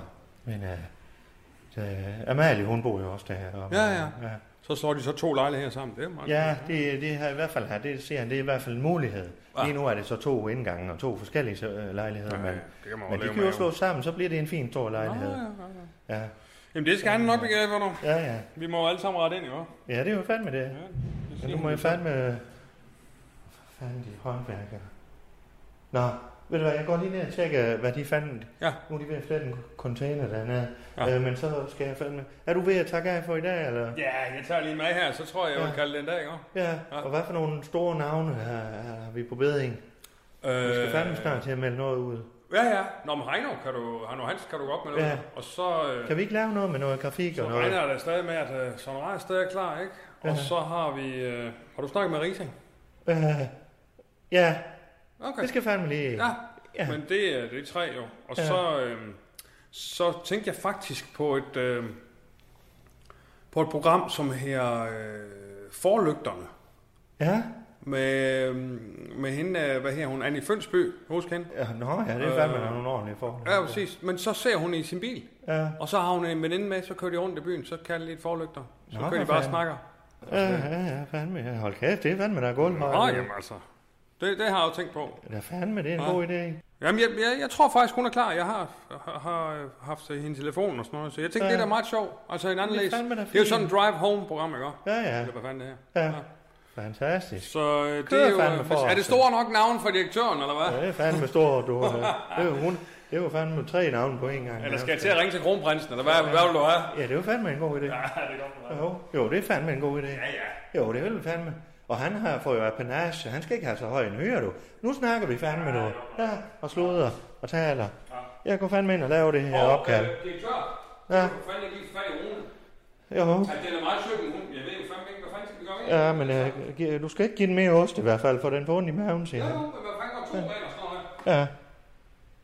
men øh, så, Amalie, hun bor jo også deroppe. Ja, ja. ja. Så slår de så to lejligheder sammen. Det er meget Ja, det, det har i hvert fald her, det siger han, det er i hvert fald en mulighed. Ja. Lige nu er det så to indgange og to forskellige øh, lejligheder, Ja, men, det kan man jo men de kan jo slå sammen, så bliver det en fin stor Nå, lejlighed. ja, ja, ja. Ja, Jamen, det skal han nok begære for nu. ja, ja. Vi må jo alle sammen rette ind, jo. Ja, det er jo fandme det. Ja, det Men nu må jeg fandme... Fanden de håndværkere? Nå, ved du hvad, jeg går lige ned og tjekker, hvad de fandt. Ja. Nu er de ved at flette en container dernede. Ja. Øh, men så skal jeg fandme... Er du ved at takke af for i dag, eller? Ja, jeg tager lige med her, så tror jeg, jeg vil Ja. kalde det en dag, ikke? Ja, Ja. og hvad for nogle store navne er, er vi på bedring? Øh, Vi skal fandme snart til at melde noget ud. Ja, ja. Nå, men Heino, kan du, Heino Hans kan du godt med noget. Ja. Og så, øh, Kan vi ikke lave noget med noget grafik så og noget? regner da stadig med, at øh, Søren Reis stadig er klar, ikke? Og Ja. så har vi... Øh, har du snakket med Rising? Øh, ja, Okay. det skal fandme lige... Ja, Ja. men det, er- det tre jo. Og Ja. så, øh, så tænkte jeg faktisk på et, øh, på et program, som her øh, Forlygterne. Ja, Med, øh, med hende, øh, hvad her hun, Annie Fønsby, husk hende? ja nå ja, det er fandme øh, nogle ordentlige forhold. Ja, præcis. Men så ser hun i sin bil, Ja, og så har hun en veninde med, så kører de rundt i byen, så kan de lidt forlygter. Så Nå, kører de bare og snakker. ja, ja, ja, fandme. Ja, hold kæft, det er fandme, der er gulv. Nå, jamen altså. Det, det har jeg jo tænkt på. Det er fandme, det er en Ja. god idé. Jamen, jeg, jeg, jeg tror faktisk, hun er klar. Jeg har, har, har haft hende telefon og sådan noget, så jeg tænkte, Ja. det er da meget sjovt. Altså en anden Det er Det er jo sådan en drive-home-program, ikke? Ja, ja, Eller hvad fanden det er. ja. Fantastisk. Så øh, det er jo... for er det store nok navn for direktøren, eller hvad? Ja, det er fandme stort, du. Det er jo, hun, det er jo fandme tre navne på en gang. Eller skal jeg til at ringe til kronprinsen, eller hvad, hvad vil du have? Ja, det er jo fandme en god idé. Ja, det er godt. Jo, jo, det er fandme en god idé. Ja, ja. Jo, det vil fandme. Og han har fået jo apanage. Han skal ikke have så høj en hyre, du. Nu snakker vi fandme, du. Ja, og sluder og taler. Jeg går fandme ind og lave det her opkald. øh, direktør, Ja, du fandme lige fat i Rune. jo. At den er meget sød, men hun, jeg ved jo fandme ikke, hvad fanden skal vi gøre med? Ja, men øh, du skal ikke give den mere ost i hvert fald, for den får ondt i maven, siger han. jo, men hvad fanden går to med og sådan noget? Ja.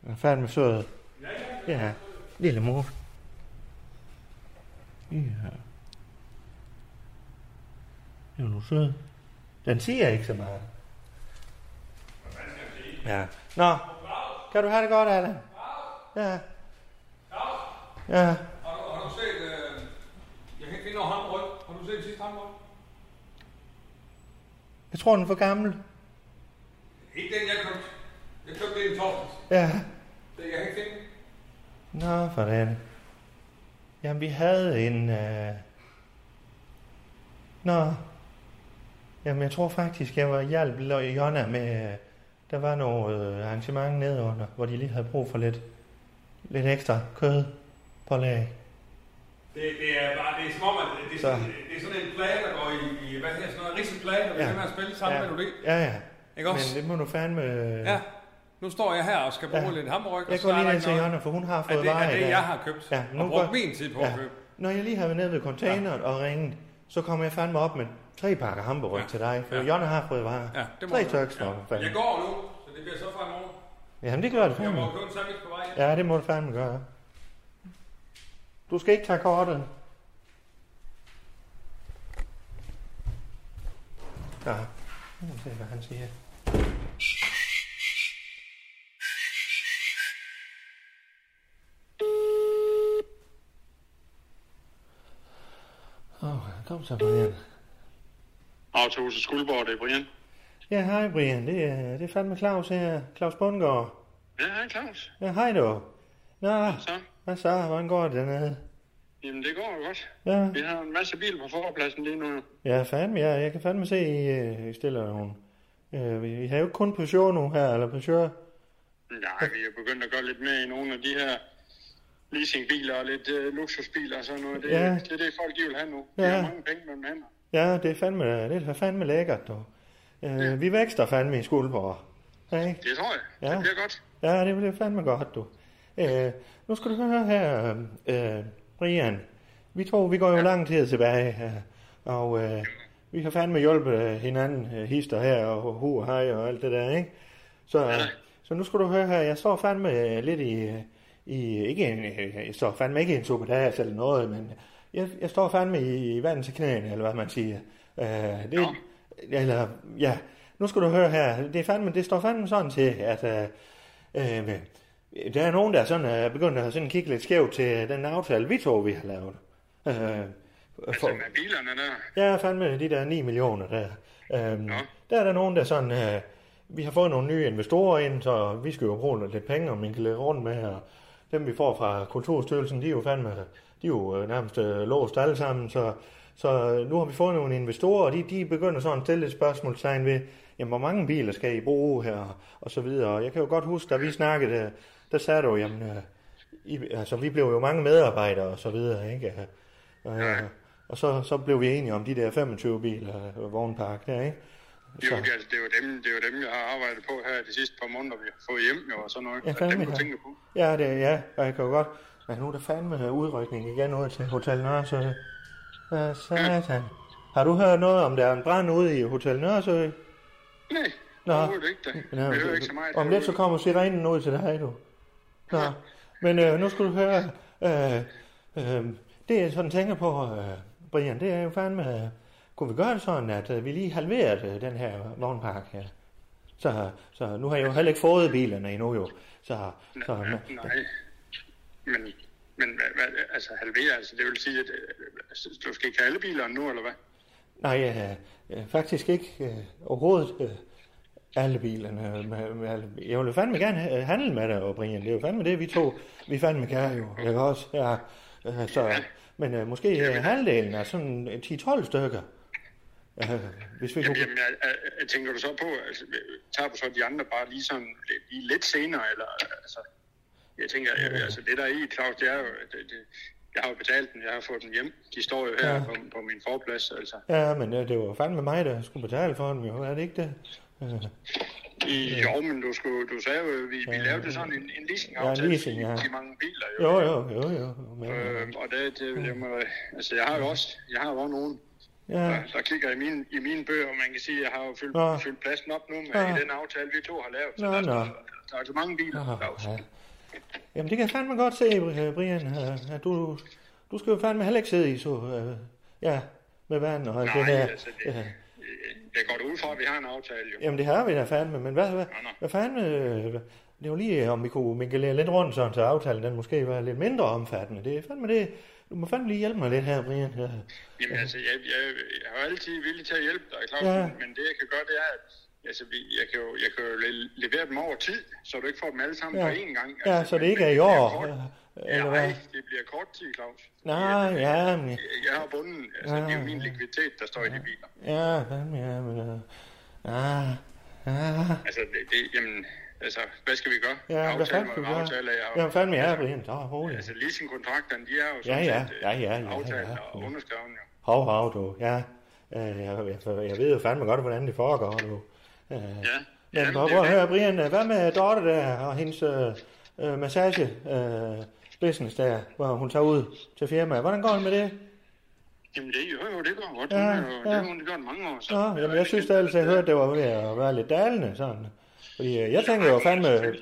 Den er fandme sød. Ja, ja. Ja, lille mor. Ja. Det er nu sød. Den siger ikke så meget. Ja. Nå, kan du have det godt, Allan? Ja. Ja. Har du, har du set, øh, jeg kan ikke finde noget håndbrød. Har du set det sidste håndbrød? Jeg tror, den er for gammel. Ikke den, jeg købte. Jeg købte det i torsdags. Ja. Det jeg kan ikke finde. Nå, for den. Jamen, vi havde en... Øh... Nå. Jamen, jeg tror faktisk, jeg var hjælp Jonna med... Der var noget øh, arrangement nedenunder, hvor de lige havde brug for lidt, lidt ekstra kød på lag. Det, det er bare, det er som om, at det, det, Så. er, sådan, det er sådan en plade, der går i, i hvad her, sådan noget rigsplade, der bliver Ja. ved med at spille samme ja. melodi. Ja, ja. Ikke også? Men det må du fandme... Ja. Nu står jeg her og skal bruge Ja. lidt hamburg. Jeg går lige ned til Jonna, for hun har Er fået det, er varer i det, jeg har købt? Ja, nu og brugt går- min tid på Ja. at købe. Når jeg lige har været nede ved containeren og ringet, så kommer jeg fandme op med tre pakker hamburger Ja. til dig, for Ja. Jonna har fået varer. Ja, det må Tre du. tørks ja. Jeg går nu, så det bliver så morgen. Jamen, det gør det Jeg må købe en sandwich på vej hjem. Ja, det må du fandme gøre. Du skal ikke tage kortet. Ja, nu må vi se, hvad han siger. Åh, oh, kom så, Brian. Autohuset Skuldborg, det er Brian. Ja, hej Brian. Det er, det er fandme Claus her. Claus Bundgaard. Ja, hej Claus. Ja, hej du. Nå, Så, hvad så? Hvordan går det dernede? jamen det går godt. Ja, Vi har en masse bil på forpladsen lige nu. ja fandme, ja. Jeg kan fandme se, I, øh, I stiller nogle... Øh, vi, vi har jo ikke kun Peugeot nu her, eller Peugeot. Nej, vi er begyndt at gøre lidt mere i nogle af de her leasingbiler og lidt uh, luksusbiler og sådan noget. Det, ja. det er det, folk de vil have nu. De Ja. har mange penge mellem hænder. Ja, det er fandme, det er fandme lækkert, dog. Øh, Vi vækster fandme i Skuldborg. Ja, ikke? Det tror jeg. Ja. Det bliver godt. Ja, det bliver fandme godt, du. Øh, nu skal du høre her, øh, Brian. Vi to, vi går jo lang tid tilbage her. Og øh, vi har fandme hjulpet hinanden, øh, hister her og hu og hej og alt det der, ikke? Så, øh, så nu skal du høre her, jeg står fandme lidt i, i ikke en, øh, jeg står fandme ikke i en superdas eller noget, men jeg, jeg står fandme i, i vandet til knæene, eller hvad man siger. Øh, det, Nå. eller, ja, nu skal du høre her, det, er fandme, det står fandme sådan til, at øh, øh, der er nogen, der er sådan, er begyndt at sådan kigge lidt skævt til den aftale, vi to vi har lavet. Øh, Altså med bilerne der. Ja, fandme de der 9 millioner der. Øhm, Nå. der er der nogen, der sådan... Øh, vi har fået nogle nye investorer ind, så vi skal jo bruge lidt penge, og man kan lidt rundt med. Og dem, vi får fra Kulturstyrelsen, de er jo fandme... De er jo øh, nærmest øh, låst alle sammen, så, så øh, nu har vi fået nogle investorer, og de, de begynder sådan at stille et spørgsmålstegn ved, jamen, hvor mange biler skal I bruge her, og så videre. Og jeg kan jo godt huske, da vi snakkede, der sagde du, jamen, øh, I, altså, vi blev jo mange medarbejdere, og så videre, ikke? Øh, og så, så blev vi enige om de der 25 biler øh, vognpark der, ikke? Det er, jo, altså, det, er jo dem, det er jo dem, jeg har arbejdet på her de sidste par måneder, vi har fået hjem jo, og sådan noget. Ja, Ja, fandme, dem, du ja. tænker på. Ja, det, ja, og jeg kan jo godt... Men nu er der fandme udrykning igen ud til Hotel Nørresø. Hvad satan? Har du hørt noget om, der er en brand ude i Hotel Nørresø? Nej, Nå. overhovedet ikke da. Nå, Vi hører ikke så meget. Om lidt så kommer sirenen ud til dig, du. Nå, men øh, nu skal du høre... Øh, øh, det jeg sådan tænker på, øh, Brian, det er jo fandme... Kunne vi gøre det sådan, at øh, vi lige halverede øh, den her vognpark her? Så, så nu har jeg jo heller ikke fået bilerne endnu jo. Så, så, Nej, nej. Men, men hvad, hvad, altså halvere, altså det vil sige, at øh, altså, du skal ikke have alle bilerne nu, eller hvad? Nej, øh, faktisk ikke øh, overhovedet øh, alle bilerne. Med, med alle, jeg vil jo fandme gerne ha- handle med dig, og Brian. Det er jo fandme det, vi to, vi fandme kan jo. Ikke også? Ja, øh, så, men øh, måske øh, halvdelen af sådan øh, 10-12 stykker. Øh, hvis vi Jamen, jamen jeg, jeg, tænker du så på, altså, tager du så de andre bare lige sådan lige lidt senere, eller altså, jeg tænker, jeg, altså det der er i, Claus, det er jo, det, det, jeg har jo betalt dem, jeg har fået dem hjem, de står jo her Ja. ja. på, på min forplads, altså. Ja, men øh, det var fandme mig, der skulle betale for dem, jo. Er det ikke det? Øh, I, jo, men du, skulle, du sagde jo, vi, vi lavede sådan en, en leasing-aftale Ja, leasing, ja. til mange biler, jo. jo, jo, jo, jo. Men, Øh, og det, det, det må, altså jeg har jo også, jeg har jo også nogen, ja, der, der kigger i mine, i mine bøger, og man kan sige, at jeg har jo fyldt, Nå. fyldt pladsen op nu med Nå. i den aftale, vi to har lavet. Så Nå, der, nå. Der, der er altså mange biler, Nå, ja. Jamen, det kan jeg fandme godt se, øh, Brian. øh, du, du skal jo fandme heller ikke sidde i så... Øh, ja, med vand og alt Nej, det der. altså, det- Ja. Jeg går ud fra, at vi har en aftale, jo. Jamen, det har vi da fandme, men hvad, hvad, Nå, nå. hvad fandme... Det var lige, om vi kunne minkelere lidt rundt, sådan, så aftalen den måske var lidt mindre omfattende. Det er fandme det. Du må fandme lige hjælpe mig lidt her, Brian. Ja. Jamen altså, jeg, jeg, jeg er jo altid villig til at hjælpe dig, Claus, Ja. ja. men, det jeg kan gøre, det er, at altså, jeg, kan jo, jeg kan jo le- levere dem over tid, så du ikke får dem alle sammen Ja. på én gang. Altså, ja, så det ikke er i år. kort. øh, Eller Ja, hvad? nej, det bliver kort tid, Claus. Nej, Jeg- ja, men... Jeg, jeg har bunden, altså det er jo min likviditet, der står i de biler. Ja, fandme, ja, men... Ja, ja... Altså, det, det, jamen, altså, hvad skal vi gøre? Ja, hvad fanden skal vi gøre? aftaler, jeg, Jamen, fandme, ja, Brian. Så roligt. Altså, leasingkontrakterne, de er jo Ja, sådan ja, set, ja, ja, ja, aftalt ja, og ja. underskrevet, jo. Hov, hov, du. Ja, øh, jeg, jeg, jeg ved jo fandme godt, hvordan det foregår, du. Øh, Ja. Men Jamen, prøv er at høre, Brian, øh, hvad med Dorte der og hendes øh, øh, massage øh, business der, hvor hun tager ud til firmaet? Hvordan går det med det? Jamen, det, jo, jo, det går godt. Ja, Ja, hun, er ja. det har hun gjort mange år. Så. Nå, jamen, jeg synes da ellers, jeg hørte, det var ved at være lidt dalende, sådan. Fordi øh, jeg tænker jo fandme...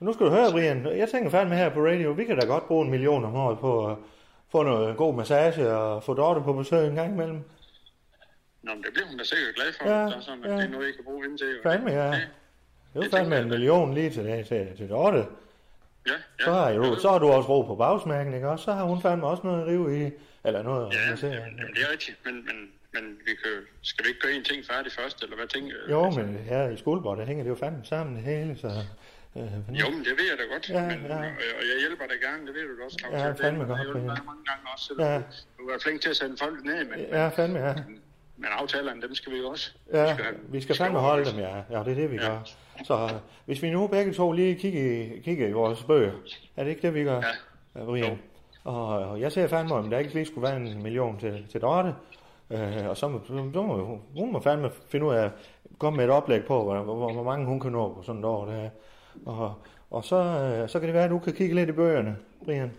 Nu skal du høre, Brian. Jeg tænker fandme her på radio, vi kan da godt bruge en million om året på at få noget god massage og få Dorte på besøg en gang imellem. Nå, men det bliver hun da sikkert glad for, Ja, så sådan, at ja. det er noget, I kan bruge hende til. Fandme, ja. Det- Det er jo fandme en million lige til, til, til Dorte. Ja, ja. Så har, Ja, jo, så har du også ro på bagsmærken, ikke også? Så har hun fandme også noget at rive i. Eller noget at Ja, jamen, jamen, det er rigtigt, men, men, men vi kan, skal vi ikke gøre en ting færdig først, eller hvad tænker Jo, men her i Skuldborg, der hænger det jo fandme sammen det hele, så Øh, Jo, men det ved jeg da godt. Ja, men, ja. Og, jeg hjælper dig gerne, det ved du da også, Claus. Ja, Det- fandme det godt, jeg hjulpet Brian. dig mange gange også, så Ja. du, du er flink til at sende folk ned, men, Ja, fandme, ja. men aftalerne, dem skal vi jo også. Ja, have- vi skal fandme holde dem, ja. Ja, det er det, vi Ja. gør. Så hvis vi nu begge to lige kigger i, kigger i vores bøger, er det ikke det, vi gør, ja. Brian? Og, og jeg ser fandme, om der ikke lige skulle være en million til, til Dorte. Øh, og så må, så må hun- må fandme finde ud af, komme med et oplæg på, hvor, hvor, hvor mange hun kan nå på sådan et år. Der. Og, og så, øh, så kan det være, at du kan kigge lidt i bøgerne, Brian.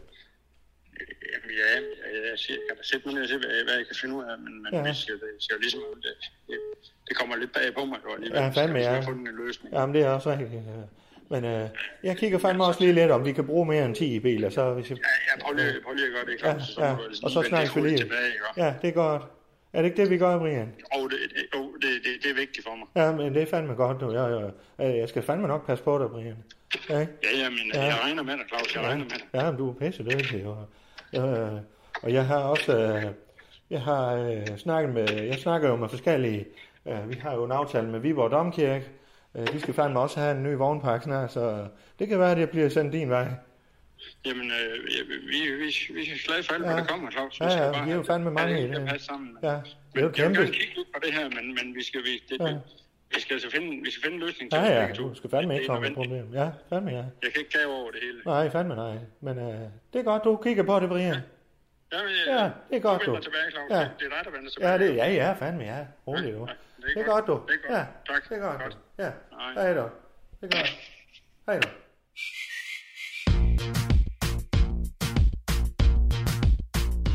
Jamen, ja, jeg, jeg, siger, jeg kan sætte mig ned og se, hvad, hvad jeg kan finde ud af, men, men Ja. ja. vi skal, det skal jo ligesom, det, det, det kommer lidt bag på mig jo alligevel. Ja, skal- fandme, skal ja. have fundet en løsning. Jamen, det er også rigtigt. ja. Men øh, jeg kigger fandme også lige lidt, om vi kan bruge mere end 10 i biler. Så hvis jeg, Ja, ja, prøv lige, prøv lige at gøre det, ja, Claus. så ja. må du altså Og så snakkes vi lige. Tilbage, ikke? Ja, det er godt. Er det ikke det, vi gør, Brian? Og det, det, jo, det, det, det er vigtigt for mig. Ja, men det er fandme godt nu. Jeg, jeg, jeg, skal fandme nok passe på dig, Brian. Ja, ikke? Ja, ja, men Ja. jeg regner med dig, Claus. Jeg ja. regner med dig. Ja, men du er pisse dygtig. Og, øh, og jeg har også øh, jeg har øh, snakket med, jeg snakker jo med forskellige, øh, vi har jo en aftale med Viborg Domkirke. Øh, de skal fandme også have en ny vognpark snart, så det kan være, at det bliver sendt din vej. Jamen, øh, ja, vi, vi, vi er glade for alt, hvad Ja. der kommer, Claus. Ja, ja, vi er jo fandme mange i det. det. Passe sammen. Ja, det er jo jeg vil kæmpe. gerne kigge lidt på det her, men, men vi skal, vi, det, Ja. ja. vi skal altså finde, vi skal finde en løsning til Ja, det ja, begge to. du skal fandme Det ikke er komme med nødvendigt. problem. Ja, fandme ja. Jeg kan ikke gave over det hele. Nej, fandme nej. Men øh, det er godt, du kigger på det, Brian. Ja, men, Ja, det er godt, du. tilbage, Claus. Ja. Ja. Det er dig, der vender tilbage. Ja, det, ja, ja, fandme ja. Rolig du. Ja, Det er godt, du. Det er godt. Ja, tak. det er godt. godt. Ja, hej du. Det er godt. Hej du.